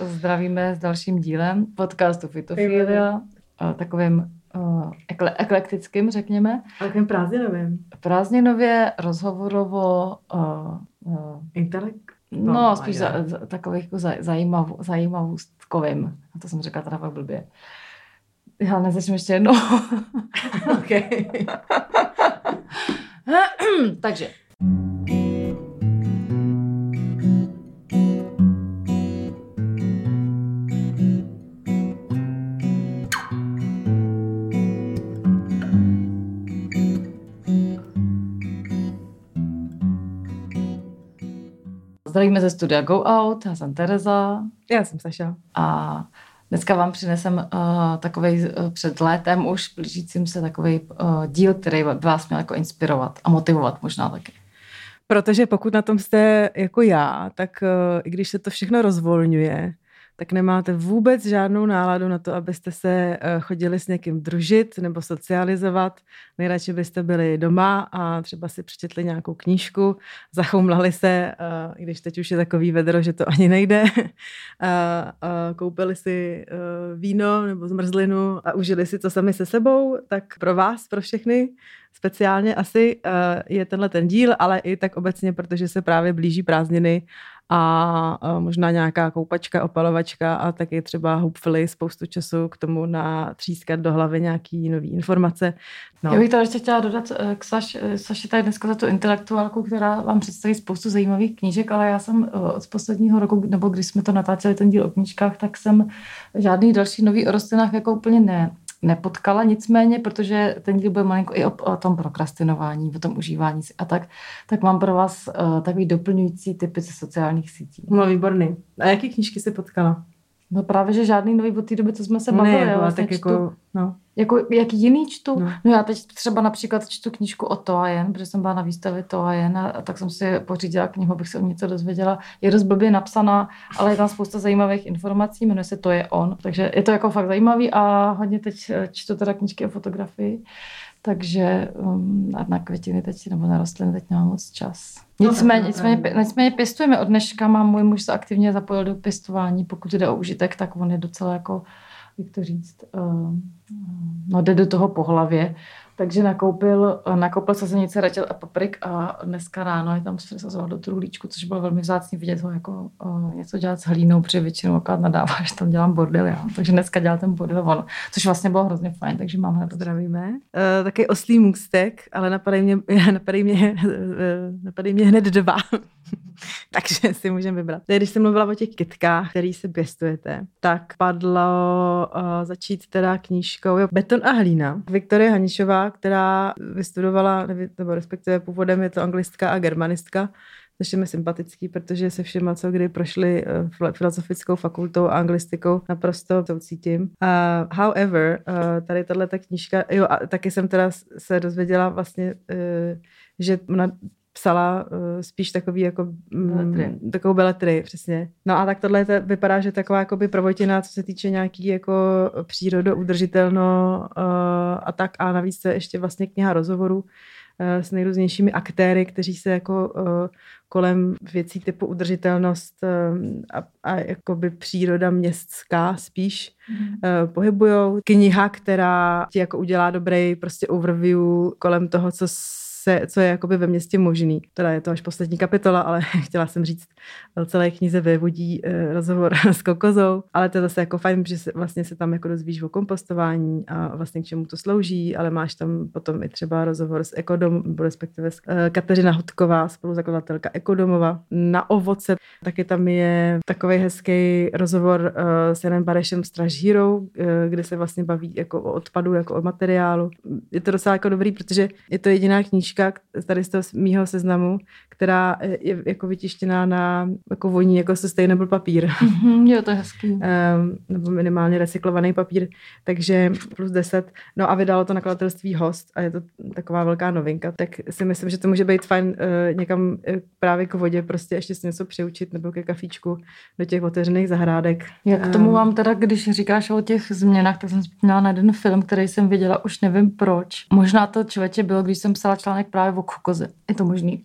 zdravíme s dalším dílem podcastu Fitofilia, takovým uh, ekle- eklektickým, řekněme. Takovým prázdninovým. Prázdninově, rozhovorovo, uh, uh, Intelekt? No, no spíš za, za, takových jako zaj, zajímav, zajímavostkovým. A to jsem řekla teda fakt blbě. Já nezačnu ještě jednou. Takže Zdravíme ze studia Go Out, já jsem Tereza. Já jsem Saša. A dneska vám přinesem uh, takový uh, před létem už blížícím se takový uh, díl, který by vás měl jako inspirovat a motivovat možná taky. Protože pokud na tom jste jako já, tak uh, i když se to všechno rozvolňuje, tak nemáte vůbec žádnou náladu na to, abyste se eh, chodili s někým družit nebo socializovat. Nejradši byste byli doma a třeba si přečetli nějakou knížku, zachoumlali se, eh, i když teď už je takový vedro, že to ani nejde, koupili si eh, víno nebo zmrzlinu a užili si to sami se sebou, tak pro vás, pro všechny, speciálně asi je tenhle ten díl, ale i tak obecně, protože se právě blíží prázdniny a možná nějaká koupačka, opalovačka a taky třeba hopefully spoustu času k tomu na třískat do hlavy nějaký nový informace. No. Já bych to ještě chtěla dodat eh, k Saš, eh, Saši tady dneska za tu intelektuálku, která vám představí spoustu zajímavých knížek, ale já jsem eh, od posledního roku, nebo když jsme to natáčeli ten díl o knížkách, tak jsem žádný další nový o rostlinách jako úplně ne, nepotkala, nicméně, protože ten díl byl malinko i o, o tom prokrastinování, o tom užívání si a tak, tak mám pro vás uh, takový doplňující typy ze sociálních sítí. No výborný. A jaké knížky jsi potkala? No právě, že žádný nový od té doby, co jsme se bavili. Ne, já vlastně tak jako, no. Jako, jak jiný čtu? No. no. já teď třeba například čtu knížku o Toajen, protože jsem byla na výstavě Toajen a, a tak jsem si pořídila knihu, abych se o něco dozvěděla. Je dost blbě napsaná, ale je tam spousta zajímavých informací, jmenuje se To je on. Takže je to jako fakt zajímavý a hodně teď eh, čtu teda knížky o fotografii. Takže um, na květiny teď, nebo na rostliny teď nemám moc čas. Nicméně, nicméně, nicméně pěstujeme od dneška, mám můj muž se aktivně zapojil do pěstování, pokud jde o užitek, tak on je docela jako, jak to říct, uh, no jde do toho po hlavě, takže nakoupil, nakoupil sazenice ratěl a paprik a dneska ráno je tam přesazoval do truhlíčku, což bylo velmi vzácný vidět ho jako uh, něco dělat s hlínou, protože většinou akorát nadává, že tam dělám bordel já. Takže dneska dělal ten bordel on, což vlastně bylo hrozně fajn, takže mám hned. Zdravíme. Uh, taky oslý můstek, ale napadají mě, napadají mě, napadají mě hned dva. takže si můžeme vybrat. Když jsem mluvila o těch kytkách, který se pěstujete, tak padlo uh, začít teda knížkou jo, Beton a hlína. Viktorie Hanišová, která vystudovala, nebo respektive původem je to anglistka a germanistka, což je mi sympatický, protože se všema, co kdy prošli uh, filozofickou fakultou a anglistikou, naprosto to cítím. Uh, however, uh, tady tahle ta knížka, jo, a taky jsem teda se dozvěděla vlastně, uh, že ona psala uh, spíš takový jako mm, beletry. takovou beletry, přesně. No a tak tohle to vypadá, že taková jakoby prvotina, co se týče nějaký jako přírodo udržitelno uh, a tak a navíc je ještě vlastně kniha rozhovorů uh, s nejrůznějšími aktéry, kteří se jako uh, kolem věcí typu udržitelnost uh, a, a jakoby příroda městská spíš mm. uh, pohybujou. Kniha, která ti jako udělá dobrý prostě overview kolem toho, co se, co je jakoby ve městě možný. Teda je to až poslední kapitola, ale chtěla jsem říct, celé knize vyvodí eh, rozhovor s kokozou, ale to je zase jako fajn, že se, vlastně se tam jako dozvíš o kompostování a vlastně k čemu to slouží, ale máš tam potom i třeba rozhovor s Ekodom, respektive s eh, Kateřina Hudková, spoluzakladatelka Ekodomova, na ovoce. Taky tam je takový hezký rozhovor eh, s Janem Barešem Straž Hero, kde se vlastně baví jako o odpadu, jako o materiálu. Je to docela jako dobrý, protože je to jediná knížka, knížka tady z toho mýho seznamu, která je jako vytištěná na jako voní jako sustainable papír. Mm-hmm, jo, to je hezký. Um, nebo minimálně recyklovaný papír, takže plus 10. No a vydalo to nakladatelství Host a je to taková velká novinka, tak si myslím, že to může být fajn uh, někam uh, právě k vodě prostě ještě si něco přiučit nebo ke kafíčku do těch otevřených zahrádek. Jak k tomu vám teda, když říkáš o těch změnách, tak jsem vzpomněla na jeden film, který jsem viděla, už nevím proč. Možná to člověče bylo, když jsem psala článek právě o kokoze. Je to možný.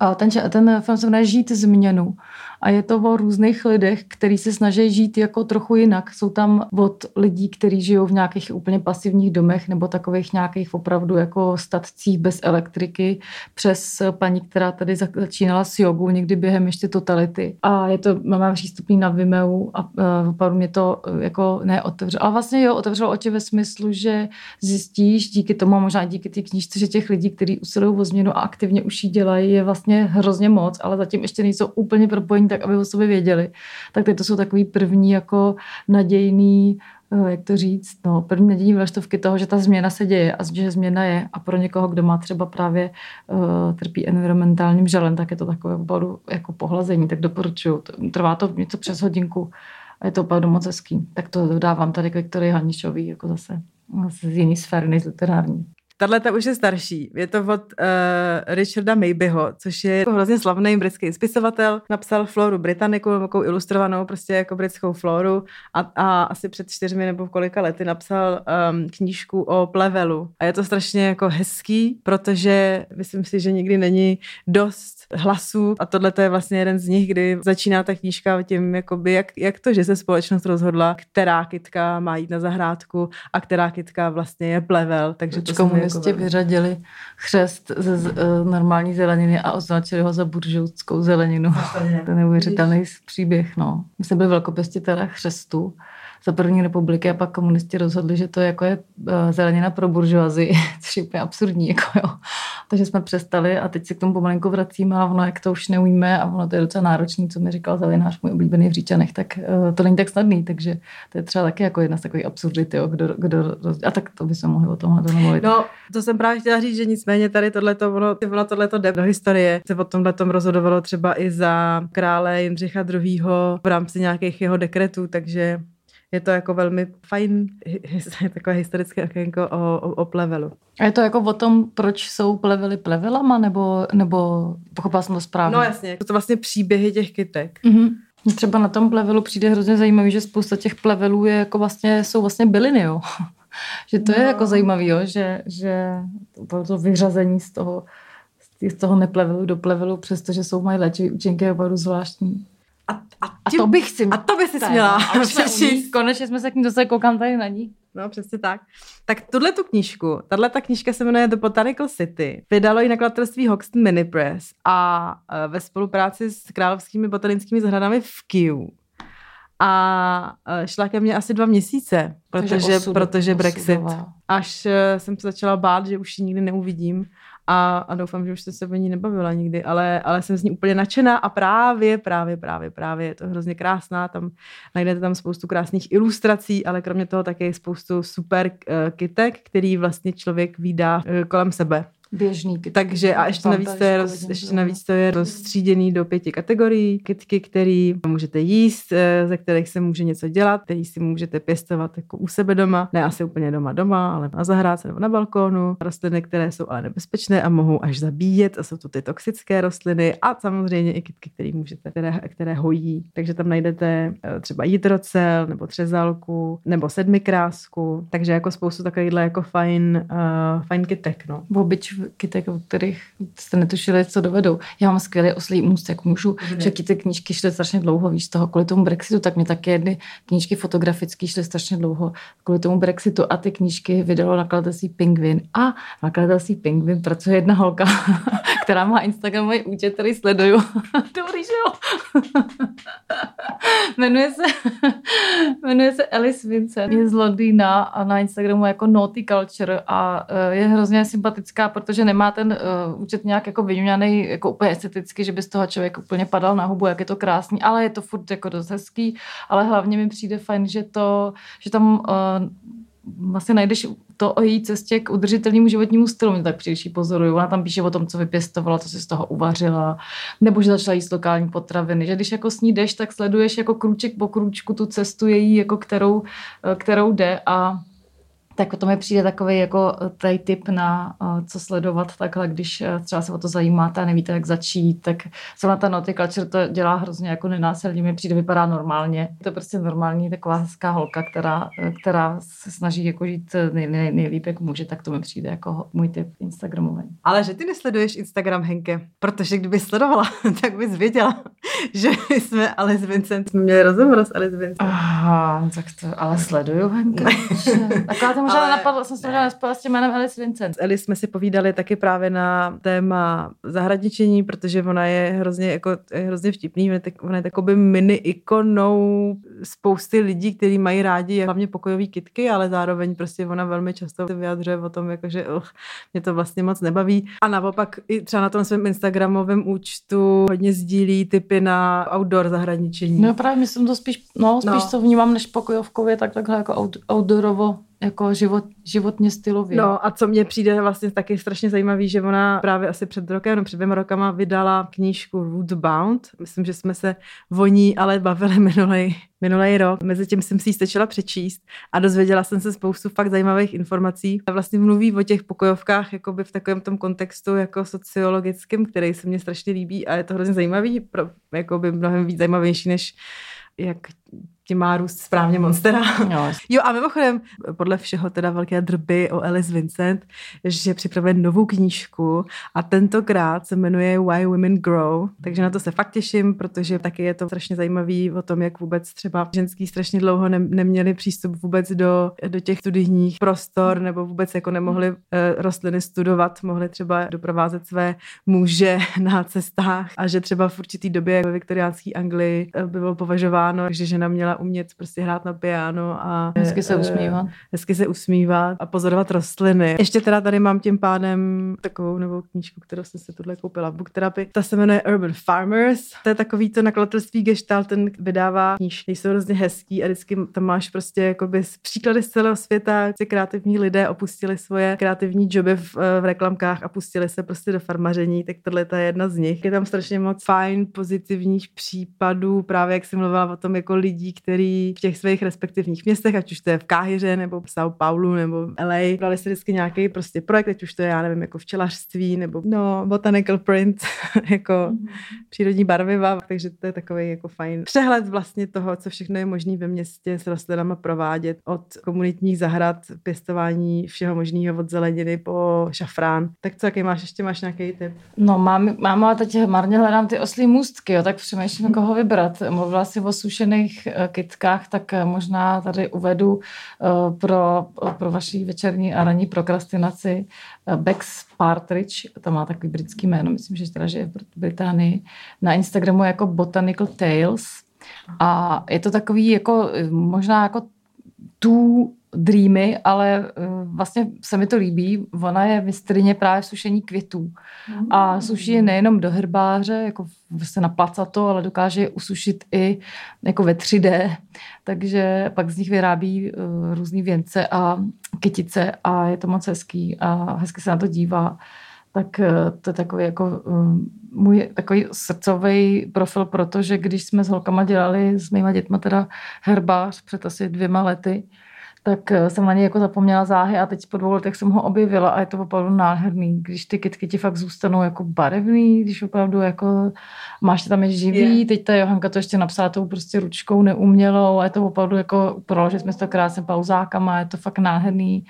A ten, ten film se jmenuje Žít změnu. A je to o různých lidech, kteří se snaží žít jako trochu jinak. Jsou tam od lidí, kteří žijou v nějakých úplně pasivních domech nebo takových nějakých opravdu jako statcích bez elektriky, přes paní, která tady začínala s jogou někdy během ještě totality. A je to, máme přístupný na Vimeo a uh, opravdu mě to uh, jako neotevřelo. Ale vlastně jo, otevřelo oči ve smyslu, že zjistíš díky tomu, možná díky té knížce, že těch lidí, kteří usilují o změnu a aktivně už ji dělají, je vlastně hrozně moc, ale zatím ještě nejsou úplně propojení tak, aby o sobě věděli. Tak to jsou takový první jako nadějný eh, jak to říct, no, první nadějní vlaštovky toho, že ta změna se děje a že změna je a pro někoho, kdo má třeba právě uh, trpí environmentálním žalem, tak je to takové opravdu jako pohlazení, tak doporučuju. Trvá to něco přes hodinku a je to opravdu moc hezký. Tak to dodávám tady k Viktorii Hanišový, jako zase z jiný sféry než literární. Tahle ta už je starší. Je to od uh, Richarda Maybeho, což je jako hrozně slavný britský spisovatel. Napsal Floru Britanniku, takovou ilustrovanou prostě jako britskou floru a, a asi před čtyřmi nebo kolika lety napsal um, knížku o plevelu. A je to strašně jako hezký, protože myslím si, že nikdy není dost hlasů a tohle je vlastně jeden z nich, kdy začíná ta knížka tím, jakoby, jak, jak to, že se společnost rozhodla, která kytka má jít na zahrádku a která kytka vlastně je plevel. Takže to jako vyřadili chřest ze z, uh, normální zeleniny a označili ho za buržoutskou zeleninu. to je neuvěřitelný příběh. No. My jsme byli velkopěstitelé chřestu za první republiky a pak komunisti rozhodli, že to jako je eh, zelenina pro buržoazi, což je úplně absurdní. Jako jo. Takže jsme přestali a teď se k tomu pomalinku vracíme a ono, jak to už neumíme a ono to je docela náročný, co mi říkal Zelinář, můj oblíbený v Říčanech, tak uh, to není tak snadný, takže to je třeba taky jako jedna z takových absurdit, jo, kdo, kdo roz... a tak to by se mohli o tomhle domluvit. No, to jsem právě chtěla říct, že nicméně tady tohleto, ono, ono tohleto jde do historie. Se o tomhle tom rozhodovalo třeba i za krále Jindřicha II. v rámci nějakých jeho dekretů, takže je to jako velmi fajn, takové historické okénko o, o, o plevelu. A je to jako o tom, proč jsou plevely plevelama, nebo, nebo pochopila jsem to správně? No jasně, to vlastně příběhy těch kytek. Mm-hmm. Třeba na tom plevelu přijde hrozně zajímavý, že spousta těch plevelů je jako vlastně, jsou vlastně byliny, jo. že to no. je jako zajímavý, jo, že, že to, to vyřazení z toho, z toho neplevelu do plevelu, přestože jsou mají léčivý účinky, je opravdu zvláštní. A, a, tím, a to bych si, a to by si směla přečíst. Konečně jsme se k ní dostali, koukám tady na ní. No, přesně tak. Tak tuhle tu knížku, tahle ta knížka se jmenuje The Botanical City. Vydalo ji nakladatelství Hoxton Mini Press a e, ve spolupráci s královskými botanickými zahradami v Kiu. A e, šla ke mně asi dva měsíce, protože, osud, protože Brexit. Osudová. Až e, jsem se začala bát, že už ji nikdy neuvidím a, a doufám, že už jste se o ní nebavila nikdy, ale, ale jsem z ní úplně nadšená a právě, právě, právě, právě je to hrozně krásná, tam najdete tam spoustu krásných ilustrací, ale kromě toho také spoustu super uh, kytek, který vlastně člověk vydá uh, kolem sebe běžný kytky. Takže a ještě navíc, to je roz, ještě navíc to je rozstříděný do pěti kategorií. Kytky, které můžete jíst, eh, ze kterých se může něco dělat, který si můžete pěstovat jako u sebe doma, ne asi úplně doma doma, ale na zahrádce nebo na balkónu. Rostliny, které jsou ale nebezpečné a mohou až zabíjet, a jsou to ty toxické rostliny a samozřejmě i kytky, které můžete, které, které hojí. Takže tam najdete eh, třeba jitrocel nebo třezalku nebo sedmikrásku, takže jako spoustu takovýchhle jako fajn, uh, fajn kytek. No. Obyč kytek, o kterých jste netušili, co dovedou. Já mám skvělý oslý můstek, můžu, mm. že ty knížky šly strašně dlouho, víš, toho kvůli tomu Brexitu, tak mě také jedny knížky fotografické šly strašně dlouho kvůli tomu Brexitu a ty knížky vydalo nakladatelství Penguin. A nakladatelství Penguin pracuje jedna holka, která má Instagramový účet, který sleduju. Dobrý, že jo? jmenuje se, jmenuje se Alice Vincent, je z Londýna a na Instagramu jako Naughty Culture a e, je hrozně sympatická, protože nemá ten uh, účet nějak jako vyňuňaný jako úplně esteticky, že by z toho člověk úplně padal na hubu, jak je to krásný, ale je to furt jako dost hezký, ale hlavně mi přijde fajn, že to, že tam uh, vlastně najdeš to o její cestě k udržitelnému životnímu stylu, mě tak příliš pozoruju. Ona tam píše o tom, co vypěstovala, co si z toho uvařila, nebo že začala jíst lokální potraviny. Že když jako s ní jdeš, tak sleduješ jako krůček po krůčku tu cestu její, jako kterou, eh, kterou jde a tak to mi přijde takový jako tady tip na co sledovat takhle, když třeba se o to zajímáte a nevíte, jak začít, tak na ta naughty culture to dělá hrozně jako nenásilně, mi přijde, vypadá normálně. To je prostě normální taková hezká holka, která, která se snaží jako žít nej, nej, nejlíp, jak může, tak to mi přijde jako můj tip Instagramový. Ale že ty nesleduješ Instagram, Henke, protože kdyby sledovala, tak bys věděla, že jsme Alice Vincent, jsme měli rozhovor s Alice Vincent. Aha, tak to, ale sleduju Henke. Taková to možná ale... napadla, jsem se možná nespala s tím jménem Alice Vincent. Alice jsme si povídali taky právě na téma zahradničení, protože ona je hrozně, jako, je hrozně vtipný, ona je, tak, ona je takový mini ikonou spousty lidí, kteří mají rádi hlavně pokojové kitky, ale zároveň prostě ona velmi často vyjadřuje o tom, jako, že uh, mě to vlastně moc nebaví. A naopak i třeba na tom svém Instagramovém účtu hodně sdílí typy na outdoor zahradničení. No právě myslím to spíš, no spíš no. co vnímám než pokojovkově, tak takhle jako out, outdoorovo jako život, životně stylově. No a co mně přijde vlastně taky strašně zajímavý, že ona právě asi před rokem, no před dvěma rokama vydala knížku Rootbound. Myslím, že jsme se o ní ale bavili minulý, minulý rok. Mezi tím jsem si ji stačila přečíst a dozvěděla jsem se spoustu fakt zajímavých informací. A vlastně mluví o těch pokojovkách jakoby v takovém tom kontextu jako sociologickém, který se mně strašně líbí a je to hrozně zajímavý, pro, jakoby mnohem víc zajímavější než jak ti má růst správně monstera. Jo. jo a mimochodem, podle všeho teda velké drby o Alice Vincent, že připravuje novou knížku a tentokrát se jmenuje Why Women Grow, takže na to se fakt těším, protože taky je to strašně zajímavý o tom, jak vůbec třeba ženský strašně dlouho ne, neměli přístup vůbec do, do těch studijních prostor nebo vůbec jako nemohli uh, rostliny studovat, mohli třeba doprovázet své muže na cestách a že třeba v určitý době ve viktoriánské Anglii uh, bylo považováno, že žena měla umět prostě hrát na piano a hezky se eh, usmívat. Hezky se usmívat a pozorovat rostliny. Ještě teda tady mám tím pádem takovou novou knížku, kterou jsem si tohle koupila v Book Therapy. Ta se jmenuje Urban Farmers. To je takový to nakladatelství Gestalt, ten vydává knížky, jsou hrozně hezký a vždycky tam máš prostě jakoby příklady z celého světa, ty kreativní lidé opustili svoje kreativní joby v, eh, v reklamkách a pustili se prostě do farmaření, tak tohle je jedna z nich. Je tam strašně moc fajn, pozitivních případů, právě jak jsem mluvila o tom jako lidí, který v těch svých respektivních městech, ať už to je v Káhyře nebo v São Paulo nebo LA, brali si vždycky nějaký prostě projekt, ať už to je, já nevím, jako včelařství nebo no, botanical print, jako mm-hmm. přírodní barviva, takže to je takový jako fajn přehled vlastně toho, co všechno je možné ve městě s rostlinama provádět od komunitních zahrad, pěstování všeho možného od zeleniny po šafrán. Tak co, jaký máš, ještě máš nějaký tip? No mám, mám ale teď marně hledám ty oslí můstky, jo, tak přemýšlím, koho vybrat. Mluvila si o sušených kytkách, tak eh, možná tady uvedu eh, pro, pro vaši večerní a ranní prokrastinaci eh, Bex Partridge, to má takový britský jméno, myslím, že teda žije v Británii, na Instagramu jako Botanical Tales. A je to takový jako možná jako tu dreamy, ale vlastně se mi to líbí. Ona je mistrině právě v sušení květů. A suší je nejenom do herbáře, jako se na placato, ale dokáže je usušit i jako ve 3D. Takže pak z nich vyrábí uh, různý věnce a kytice a je to moc hezký a hezky se na to dívá. Tak uh, to je takový jako můj takový srdcový profil, protože když jsme s holkama dělali s mýma dětma teda herbář před asi dvěma lety, tak eh, jsem na něj jako zapomněla záhy a teď po dvou letech jsem ho objevila a je to opravdu nádherný, když ty kytky ti fakt zůstanou jako barevný, když opravdu jako máš tam je živý, yeah. teď ta Johanka to ještě napsala tou prostě ručkou neumělou a je to opravdu jako proložili jsme to krásně pauzákama, je to fakt nádherný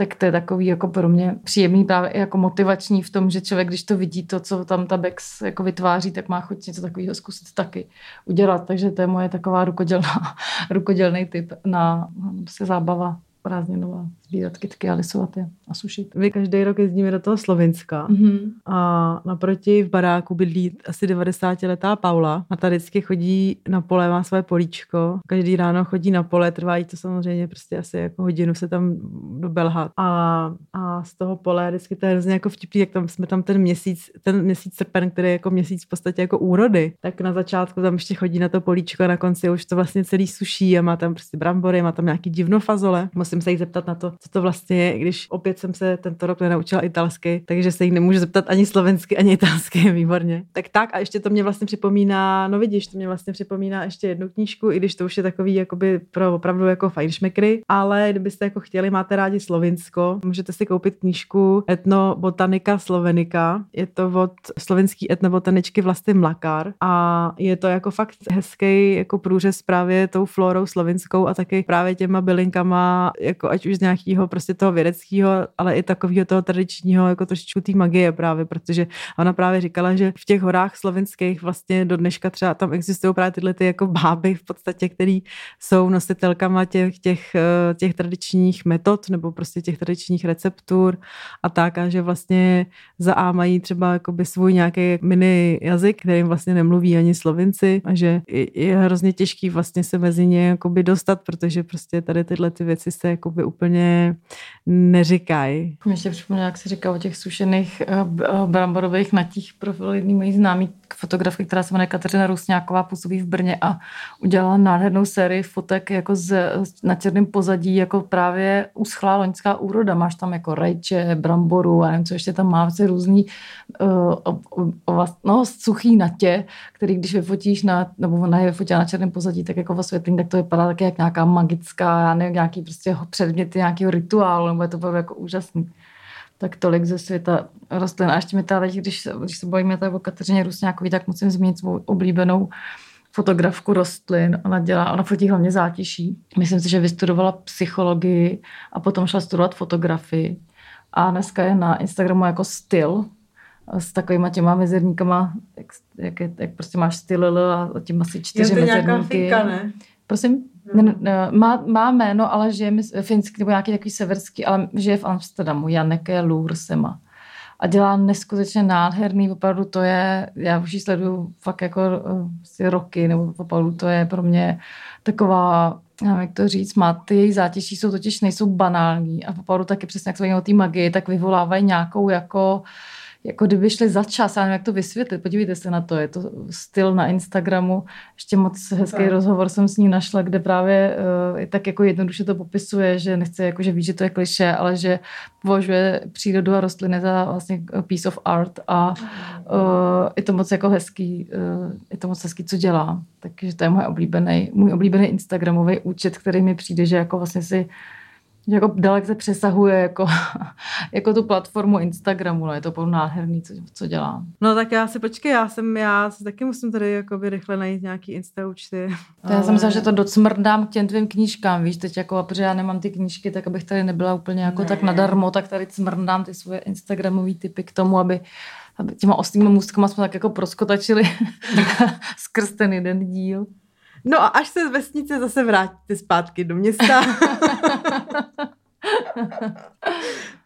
tak to je takový jako pro mě příjemný právě jako motivační v tom, že člověk, když to vidí, to, co tam ta Bex jako vytváří, tak má chuť něco takového zkusit taky udělat. Takže to je moje taková rukodělná, rukodělný typ na se zábava prázdninová sbírat kytky a lisovat je a sušit. My každý rok jezdíme do toho Slovenska mm-hmm. a naproti v baráku bydlí asi 90-letá Paula a ta vždycky chodí na pole, má své políčko. Každý ráno chodí na pole, trvá jí to samozřejmě prostě asi jako hodinu se tam dobelhat. A, a z toho pole vždycky to je hrozně jako vtipný, jak tam jsme tam ten měsíc, ten měsíc srpen, který je jako měsíc v podstatě jako úrody, tak na začátku tam ještě chodí na to políčko a na konci už to vlastně celý suší a má tam prostě brambory, má tam nějaký divnofazole musím se jí zeptat na to, co to vlastně je, když opět jsem se tento rok nenaučila italsky, takže se jí nemůžu zeptat ani slovensky, ani italsky, výborně. Tak tak a ještě to mě vlastně připomíná, no vidíš, to mě vlastně připomíná ještě jednu knížku, i když to už je takový jakoby pro opravdu jako fajnšmekry, ale kdybyste jako chtěli, máte rádi Slovinsko, můžete si koupit knížku Etnobotanika Slovenika. Je to od slovenský etnobotaničky Vlasty Mlakar a je to jako fakt hezký jako průřez právě tou florou slovinskou a taky právě těma bylinkama, jako ať už z nějakého prostě toho vědeckého, ale i takového toho tradičního, jako trošičku té magie právě, protože ona právě říkala, že v těch horách slovinských vlastně do dneška třeba tam existují právě tyhle ty jako báby v podstatě, které jsou nositelkama těch, těch, eh, těch tradičních metod nebo prostě těch tradičních receptur a tak a že vlastně za A mají třeba jakoby svůj nějaký mini jazyk, kterým vlastně nemluví ani slovinci a že je hrozně těžký vlastně se mezi ně jakoby dostat, protože prostě tady tyhle ty věci se jakoby úplně neříkají. Mě ještě připomněla, jak se říká o těch sušených eh, eh, bramborových natích profilů jedný mojí známý fotografky, která se jmenuje Kateřina Rusňáková, působí v Brně a udělala nádhernou sérii fotek jako z, na černém pozadí, jako právě uschlá loňská úroda. Máš tam jako rajče, bramboru a nevím, co ještě tam má, vlastně různý uh, no, suchý natě, který když vyfotíš na, nebo ona je vyfotila na černém pozadí, tak jako osvětlení, tak to vypadá taky jak nějaká magická, já nevím, nějaký prostě předměty nějakého rituálu, nebo je to bylo jako úžasný tak tolik ze světa rostlin. A ještě mi tady, když, když se bojíme tady o Kateřině Rusňákový, tak musím zmínit svou oblíbenou fotografku rostlin. Ona dělá, ona fotí hlavně zátiší. Myslím si, že vystudovala psychologii a potom šla studovat fotografii. A dneska je na Instagramu jako styl, s takovýma těma mezerníkama, jak, jak, je, jak prostě máš styl a tím asi čtyři je to mezerníky. Finka, ne? Prosím? Ne, ne, má, má jméno, ale žije finský nebo nějaký takový severský, ale žije v Amsterdamu, Janeke Lursema. A dělá neskutečně nádherný, opravdu to je, já už ji sleduju fakt jako si roky, nebo opravdu to je pro mě taková nevím, jak to říct, má ty její zátěží jsou totiž nejsou banální a opravdu taky přesně jak se o té magii, tak vyvolávají nějakou jako uh, jako kdyby šli za čas, já nevím, jak to vysvětlit, podívejte se na to, je to styl na Instagramu, ještě moc hezký tak. rozhovor jsem s ní našla, kde právě uh, tak jako jednoduše to popisuje, že nechce, jako že ví, že to je kliše, ale že považuje přírodu a rostliny za vlastně piece of art a uh, je to moc jako hezký, uh, je to moc hezký, co dělá. Takže to je můj oblíbený, můj oblíbený Instagramový účet, který mi přijde, že jako vlastně si jako dalece přesahuje jako, jako tu platformu Instagramu, no, je to opravdu nádherný, co, co dělá. No tak já si počkej, já jsem, já si taky musím tady jakoby rychle najít nějaký Insta účty. To ale... Já jsem myslela, že to docmrdám k těm tvým knížkám, víš, teď jako, protože já nemám ty knížky, tak abych tady nebyla úplně jako ne. tak nadarmo, tak tady cmrdám ty svoje Instagramové typy k tomu, aby aby těma ostnými můstkama jsme tak jako proskotačili skrz ten jeden díl. No a až se z vesnice zase vrátíte zpátky do města,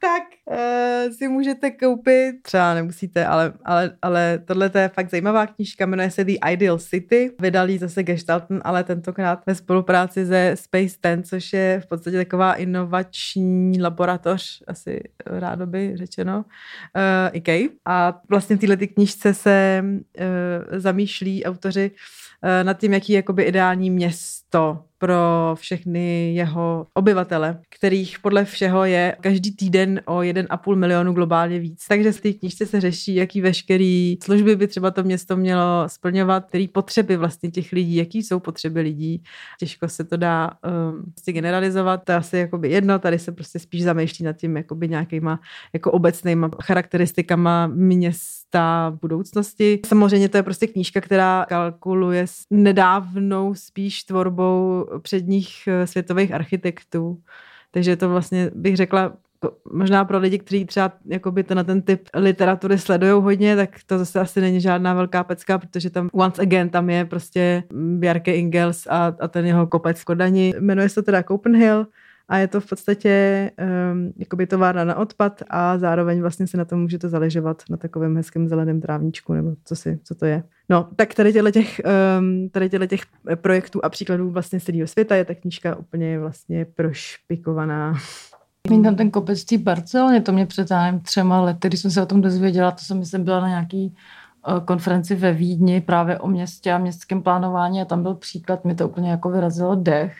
tak uh, si můžete koupit, třeba nemusíte, ale, ale, ale tohle je fakt zajímavá knížka, jmenuje se The Ideal City, vydal za se Gestalten, ale tentokrát ve spolupráci se Space Ten, což je v podstatě taková inovační laboratoř, asi rádoby řečeno, uh, IKEA. A vlastně v této knížce se uh, zamýšlí autoři uh, nad tím, jaký je jakoby ideální město pro všechny jeho obyvatele, kterých podle všeho je každý týden o 1,5 milionu globálně víc. Takže v té knížce se řeší, jaký veškerý služby by třeba to město mělo splňovat, který potřeby vlastně těch lidí, jaký jsou potřeby lidí. Těžko se to dá um, prostě generalizovat, to je asi jakoby jedno, tady se prostě spíš zamýšlí nad tím jakoby nějakýma jako obecnýma charakteristikama města budoucnosti. Samozřejmě to je prostě knížka, která kalkuluje s nedávnou spíš tvorbou předních eh, světových architektů. Takže to vlastně bych řekla, možná pro lidi, kteří třeba jakoby to na ten typ literatury sledují hodně, tak to zase asi není žádná velká pecka, protože tam once again tam je prostě Bjarke Ingels a, a ten jeho kopec v Kodani. Jmenuje se to teda Copenhagen a je to v podstatě um, jakoby továrna na odpad a zároveň vlastně se na to můžete zaležovat na takovém hezkém zeleném trávníčku, nebo co, si, co to je. No, tak tady těle těch, um, tady těle těch projektů a příkladů vlastně celého světa je ta knížka úplně vlastně prošpikovaná. Měl tam ten kopec té Barceloně, to mě před třema lety, když jsem se o tom dozvěděla, to jsem myslím byla na nějaký uh, konferenci ve Vídni právě o městě a městském plánování a tam byl příklad, mi to úplně jako vyrazilo dech,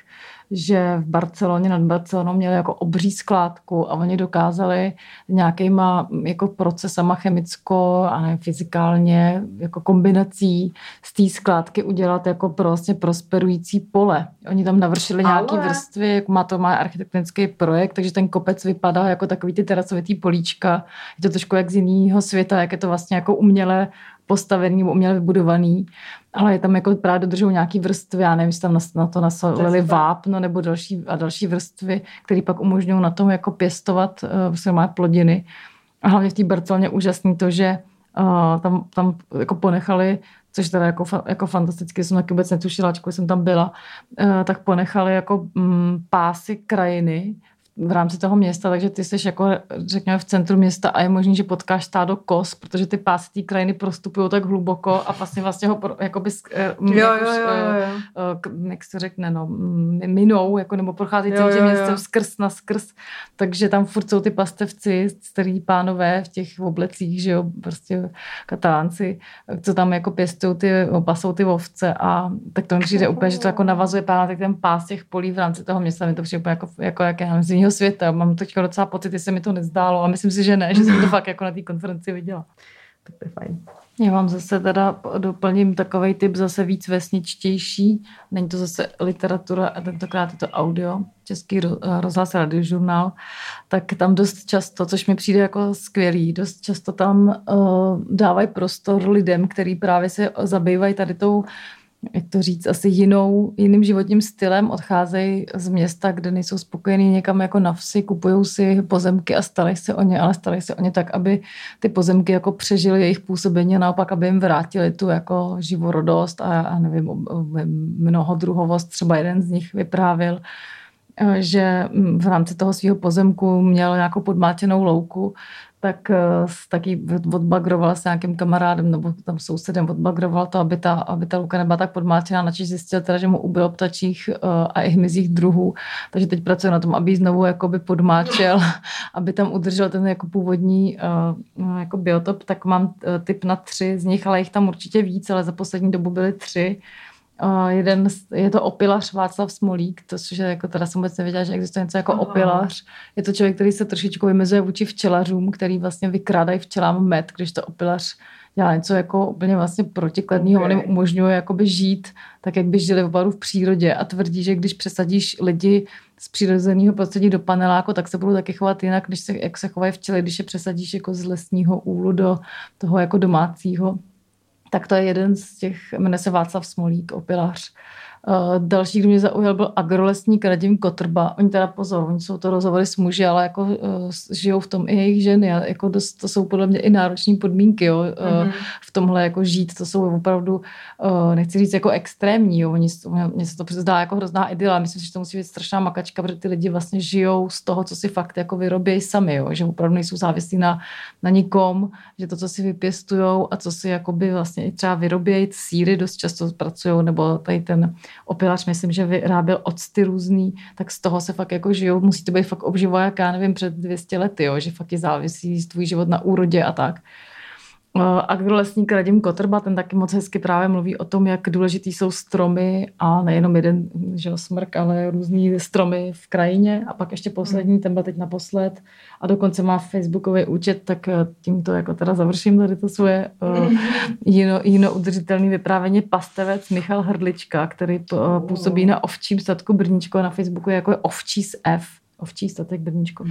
že v Barceloně nad Barcelonou měli jako obří skládku a oni dokázali nějakýma jako procesama chemicko a ne fyzikálně jako kombinací z té skládky udělat jako prostě prosperující pole. Oni tam navršili nějaký vrstvy, jako má to má architektonický projekt, takže ten kopec vypadá jako takový ty terasovitý políčka. Je to trošku jak z jiného světa, jak je to vlastně jako uměle postavený nebo uměle vybudovaný, ale je tam jako právě dodržou nějaký vrstvy, já nevím, jestli tam na, na to nasolili vápno nebo další a další vrstvy, které pak umožňují na tom jako pěstovat uh, má plodiny. A hlavně v té Barceloně úžasný to, že uh, tam, tam jako ponechali což teda jako, jako fantasticky, jsem taky vůbec netušila, jsem tam byla, uh, tak ponechali jako mm, pásy krajiny v rámci toho města, takže ty jsi jako, řekněme, v centru města a je možný, že potkáš stádo kos, protože ty pásy té krajiny prostupují tak hluboko a vlastně vlastně ho jakoby, eh, jo, jo, jo, jo. Uh, jak se řekne, no, minou, jako, nebo prochází celým tím městem skrz na skrz, takže tam furt jsou ty pastevci, starý pánové v těch oblecích, že jo, prostě katalánci, co tam jako pěstují ty, pasou ty ovce a tak to mi přijde úplně, že to jako navazuje právě ten pás těch polí v rámci toho města, mi to přijde jako, jako jaké jiného světa. Mám teď docela pocit, že se mi to nezdálo a myslím si, že ne, že jsem to fakt jako na té konferenci viděla. Tak to je fajn. Já vám zase teda doplním takový typ zase víc vesničtější. Není to zase literatura a tentokrát je to audio, český rozhlas radiožurnál, tak tam dost často, což mi přijde jako skvělý, dost často tam uh, dávají prostor lidem, kteří právě se zabývají tady tou jak to říct, asi jinou, jiným životním stylem, odcházejí z města, kde nejsou spokojení někam jako na vsi, kupují si pozemky a starají se o ně, ale starají se o ně tak, aby ty pozemky jako přežily jejich působení a naopak, aby jim vrátili tu jako živorodost a, a nevím, mnoho druhovost. Třeba jeden z nich vyprávil, že v rámci toho svého pozemku měl nějakou podmátěnou louku tak uh, taky odbagroval s nějakým kamarádem nebo tam sousedem, odbagroval to, aby ta, aby ta luka nebyla tak podmáčená, načež zjistil teda, že mu ubylo ptačích uh, a i hmyzích druhů, takže teď pracuje na tom, aby ji znovu jakoby podmáčel, aby tam udržel ten jako původní uh, jako biotop, tak mám typ na tři z nich, ale jich tam určitě víc, ale za poslední dobu byly tři. Uh, jeden, je to opilař Václav Smolík, to, což je jako, teda jsem vůbec nevěděla, že existuje něco jako Aha. opilař. Je to člověk, který se trošičku vymezuje vůči včelařům, který vlastně vykrádají včelám med, když to opilař dělá něco jako úplně vlastně protikladného, okay. on jim umožňuje jakoby žít tak, jak by žili opravdu v přírodě a tvrdí, že když přesadíš lidi z přirozeného prostředí do paneláku, tak se budou taky chovat jinak, než se, jak se chovají včely, když je přesadíš jako z lesního úlu do toho jako domácího tak to je jeden z těch, jmenuje se Václav Smolík, opilář. Uh, další, kdo mě zaujal, byl agrolesník Radim Kotrba. Oni teda pozor, oni jsou to rozhovory s muži, ale jako uh, žijou v tom i jejich ženy. A jako dost, to jsou podle mě i náročné podmínky jo, uh, mm-hmm. v tomhle jako žít. To jsou opravdu, uh, nechci říct jako extrémní. Jo. Oni, mně se to zdá jako hrozná idyla. Myslím si, že to musí být strašná makačka, protože ty lidi vlastně žijou z toho, co si fakt jako vyrobí sami. Jo. Že opravdu nejsou závislí na, na nikom, že to, co si vypěstují a co si jakoby vlastně i třeba vyrobějí, síry dost často pracují, nebo tady ten opilař, myslím, že vyráběl octy různý, tak z toho se fakt jako žijou. Musí to být fakt obživo, jak já nevím, před 200 lety, jo, že fakt je závisí tvůj život na úrodě a tak. Eh, agrolesník Radim Kotrba, ten taky moc hezky právě mluví o tom, jak důležitý jsou stromy a nejenom jeden že smrk, ale různý stromy v krajině. A pak ještě poslední, ten byl teď naposled. A dokonce má facebookový účet, tak eh, tímto jako teda završím tady to svoje uh, jino, jino udržitelný vyprávění. Pastevec Michal Hrdlička, který působí na ovčím statku Brníčko na Facebooku jako je ovčí s F. Ovčí statek Brníčko.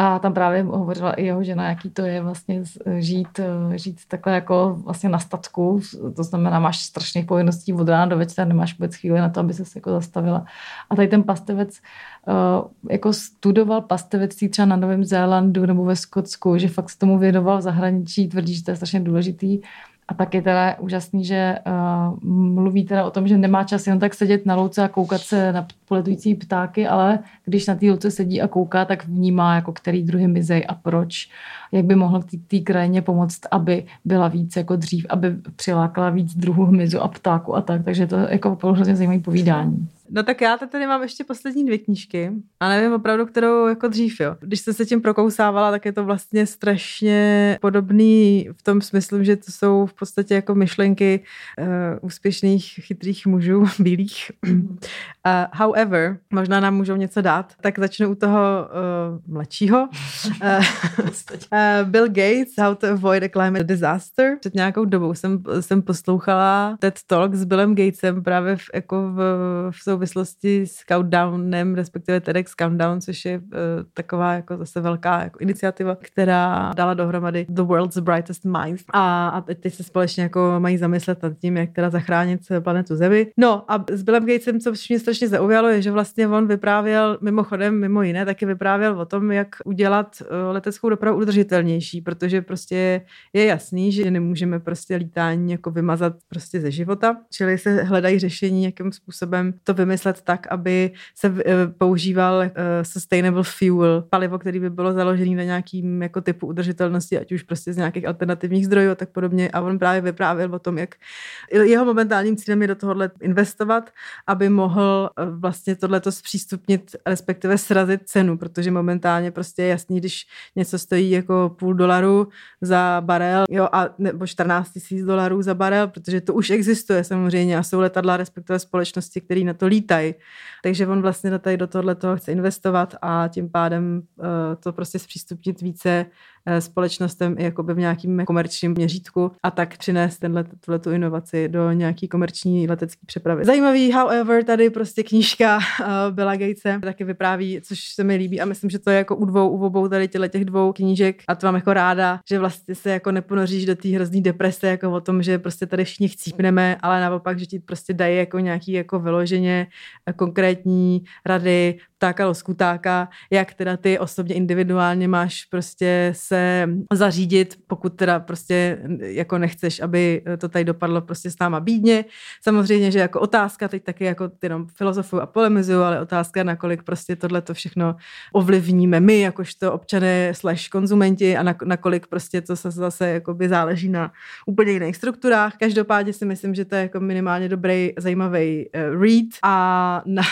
A tam právě hovořila i jeho žena, jaký to je vlastně žít, žít takhle jako vlastně na statku. To znamená, máš strašných povinností od rána do večera, nemáš vůbec chvíli na to, aby se jako zastavila. A tady ten pastevec uh, jako studoval pastevectví třeba na Novém Zélandu nebo ve Skotsku, že fakt se tomu věnoval v zahraničí, tvrdí, že to je strašně důležitý a tak je teda úžasný, že uh, mluví teda o tom, že nemá čas jen tak sedět na louce a koukat se na poletující ptáky, ale když na té louce sedí a kouká, tak vnímá, jako který druhy mizej a proč. Jak by mohl té krajině pomoct, aby byla víc jako dřív, aby přilákala víc druhů hmyzu a ptáku a tak. Takže to je jako opravdu hrozně zajímavé povídání. No tak já tady mám ještě poslední dvě knížky a nevím opravdu, kterou jako dřív, jo. Když jsem se tím prokousávala, tak je to vlastně strašně podobný v tom smyslu, že to jsou v podstatě jako myšlenky uh, úspěšných, chytrých mužů, bílých. uh, How however, možná nám můžou něco dát, tak začnu u toho uh, mladšího. uh, Bill Gates, How to Avoid a Climate Disaster. Před nějakou dobou jsem, jsem poslouchala TED Talk s Billem Gatesem právě v, jako v, v souvislosti s Countdownem, respektive TEDx Countdown, což je uh, taková jako zase velká jako iniciativa, která dala dohromady The World's Brightest Minds. A, a teď se společně jako mají zamyslet nad tím, jak teda zachránit planetu Zemi. No a s Billem Gatesem, co mě strašně zaujalo, je, že vlastně on vyprávěl, mimochodem, mimo jiné, taky vyprávěl o tom, jak udělat eh, leteckou dopravu udržitelnější, protože prostě je jasný, že nemůžeme prostě lítání jako vymazat prostě ze života, čili se hledají řešení, jakým způsobem to vymyslet tak, aby se eh, používal eh, sustainable fuel, palivo, který by bylo založené na nějakým jako typu udržitelnosti, ať už prostě z nějakých alternativních zdrojů a tak podobně. A on právě vyprávěl o tom, jak jeho momentálním cílem je do tohohle investovat, aby mohl eh, vlastně tohleto zpřístupnit, respektive srazit cenu, protože momentálně prostě je jasný, když něco stojí jako půl dolaru za barel, jo, a nebo 14 tisíc dolarů za barel, protože to už existuje samozřejmě a jsou letadla, respektive společnosti, které na to lítají. Takže on vlastně tady do tohle chce investovat a tím pádem uh, to prostě zpřístupnit více společnostem i jakoby v nějakým komerčním měřítku a tak přinést tenhle, tu inovaci do nějaký komerční letecké přepravy. Zajímavý, however, tady prostě knížka uh, Billa Gatese taky vypráví, což se mi líbí a myslím, že to je jako u dvou, u obou tady těle těch dvou knížek a to mám jako ráda, že vlastně se jako neponoříš do té hrozný deprese, jako o tom, že prostě tady všichni chcípneme, ale naopak, že ti prostě dají jako nějaký jako vyloženě konkrétní rady, ptáka loskutáka, jak teda ty osobně individuálně máš prostě se zařídit, pokud teda prostě jako nechceš, aby to tady dopadlo prostě s náma bídně. Samozřejmě, že jako otázka, teď taky jako jenom filozofu a polemizuju, ale otázka, nakolik prostě tohle to všechno ovlivníme my, jakožto občané slash konzumenti a nakolik prostě to se zase jakoby záleží na úplně jiných strukturách. Každopádně si myslím, že to je jako minimálně dobrý, zajímavý uh, read a na,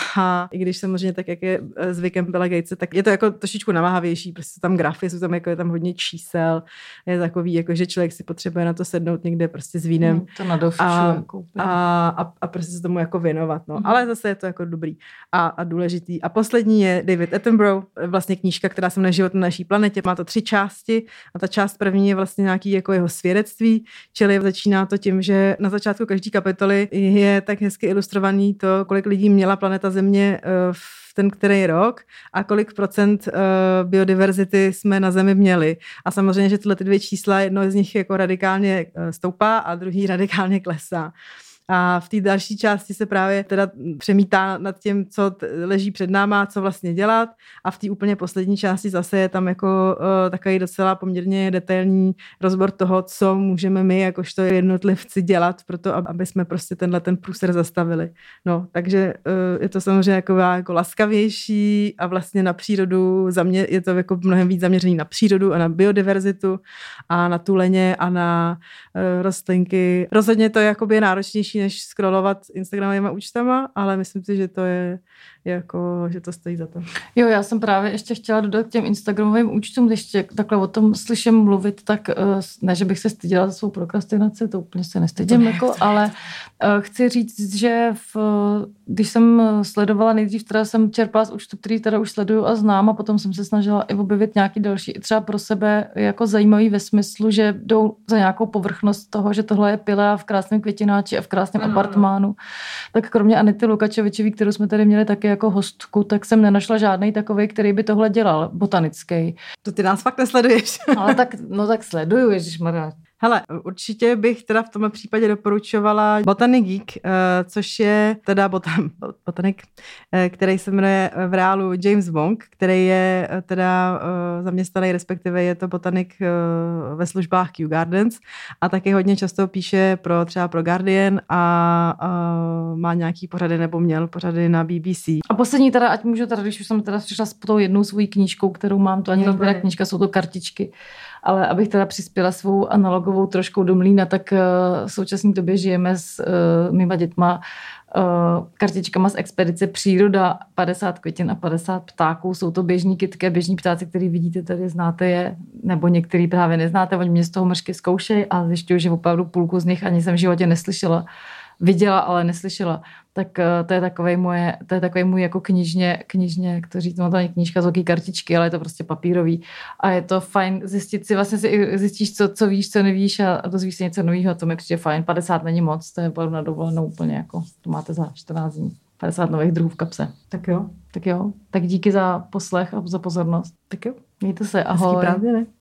i když samozřejmě tak, jak je Eh, zvykem Billa Gatese, tak je to jako trošičku namáhavější, prostě tam grafy, jsou tam jako je tam hodně čísel, je takový, jako že člověk si potřebuje na to sednout někde prostě s vínem. Hmm, to na a, jako a, a, a, prostě se tomu jako věnovat, no. Hmm. Ale zase je to jako dobrý a, a důležitý. A poslední je David Attenborough, vlastně knížka, která se jmenuje Život na naší planetě, má to tři části a ta část první je vlastně nějaký jako jeho svědectví, čili začíná to tím, že na začátku každé kapitoly je tak hezky ilustrovaný to, kolik lidí měla planeta Země eh, v ten který rok a kolik procent uh, biodiverzity jsme na Zemi měli. A samozřejmě, že tyhle ty dvě čísla, jedno z nich jako radikálně uh, stoupá a druhý radikálně klesá. A v té další části se právě teda přemítá nad tím, co leží před náma, co vlastně dělat. A v té úplně poslední části zase je tam jako uh, takový docela poměrně detailní rozbor toho, co můžeme my jakožto jednotlivci dělat pro to, aby jsme prostě tenhle ten průser zastavili. No, takže uh, je to samozřejmě jako, jako laskavější a vlastně na přírodu, zamě, je to jako mnohem víc zaměřený na přírodu a na biodiverzitu a na tuleně a na uh, rostlinky. Rozhodně to je jakoby náročnější než scrollovat Instagramovými účtama, ale myslím si, že to je jako, že to stojí za to. Jo, já jsem právě ještě chtěla dodat k těm Instagramovým účtům, když tě takhle o tom slyším mluvit, tak eh, ne, že bych se styděla za svou prokrastinaci, to úplně se nestydím, jako, ale eh, chci říct, že v, když jsem sledovala nejdřív, teda jsem čerpala z účtu, který teda už sleduju a znám a potom jsem se snažila i objevit nějaký další, třeba pro sebe jako zajímavý ve smyslu, že jdou za nějakou povrchnost toho, že tohle je pila v krásném květináči a v krásném mm. apartmánu. Tak kromě Anity Lukačevičový, kterou jsme tady měli taky jako hostku, tak jsem nenašla žádný takový, který by tohle dělal, botanický. To ty nás fakt nesleduješ. Ale tak, no tak sleduju, ježišmarja. Hele, určitě bych teda v tomhle případě doporučovala Botanic Geek, uh, což je teda botan, botanik, uh, který se jmenuje v reálu James Wong, který je teda zaměstnaný, respektive je to botanik ve službách Kew Gardens a taky hodně často píše pro třeba pro Guardian a má nějaký pořady nebo měl pořady na BBC. A poslední teda, ať můžu teda, když už jsem teda přišla s tou jednou svojí knížkou, kterou mám, to ani není knížka, jsou to kartičky ale abych teda přispěla svou analogovou troškou do mlína, tak eh, v současné době žijeme s uh, mýma dětma uh, kartičkama z expedice Příroda 50 květin a 50 ptáků. Jsou to běžní kytky, běžní ptáci, který vidíte tady, znáte je, nebo některý právě neznáte, oni mě z toho mršky zkoušejí a zjišťují, že opravdu půlku z nich ani jsem v životě neslyšela viděla, ale neslyšela, tak eh, to je takový moje, to je takový můj jako knižně, knižně, jak to říct, no to není knížka z velké kartičky, ale je to prostě papírový a je to fajn zjistit si, vlastně si zjistíš, co, co víš, co nevíš a dozvíš si něco nového, to mi přijde fajn. 50 není moc, to je na dovolenou úplně jako, to máte za 14 dní. 50 nových druhů v kapse. Tak jo. Tak jo. Tak díky za poslech a za pozornost. Tak jo. Mějte se, ahoj. Hezký prázdniny.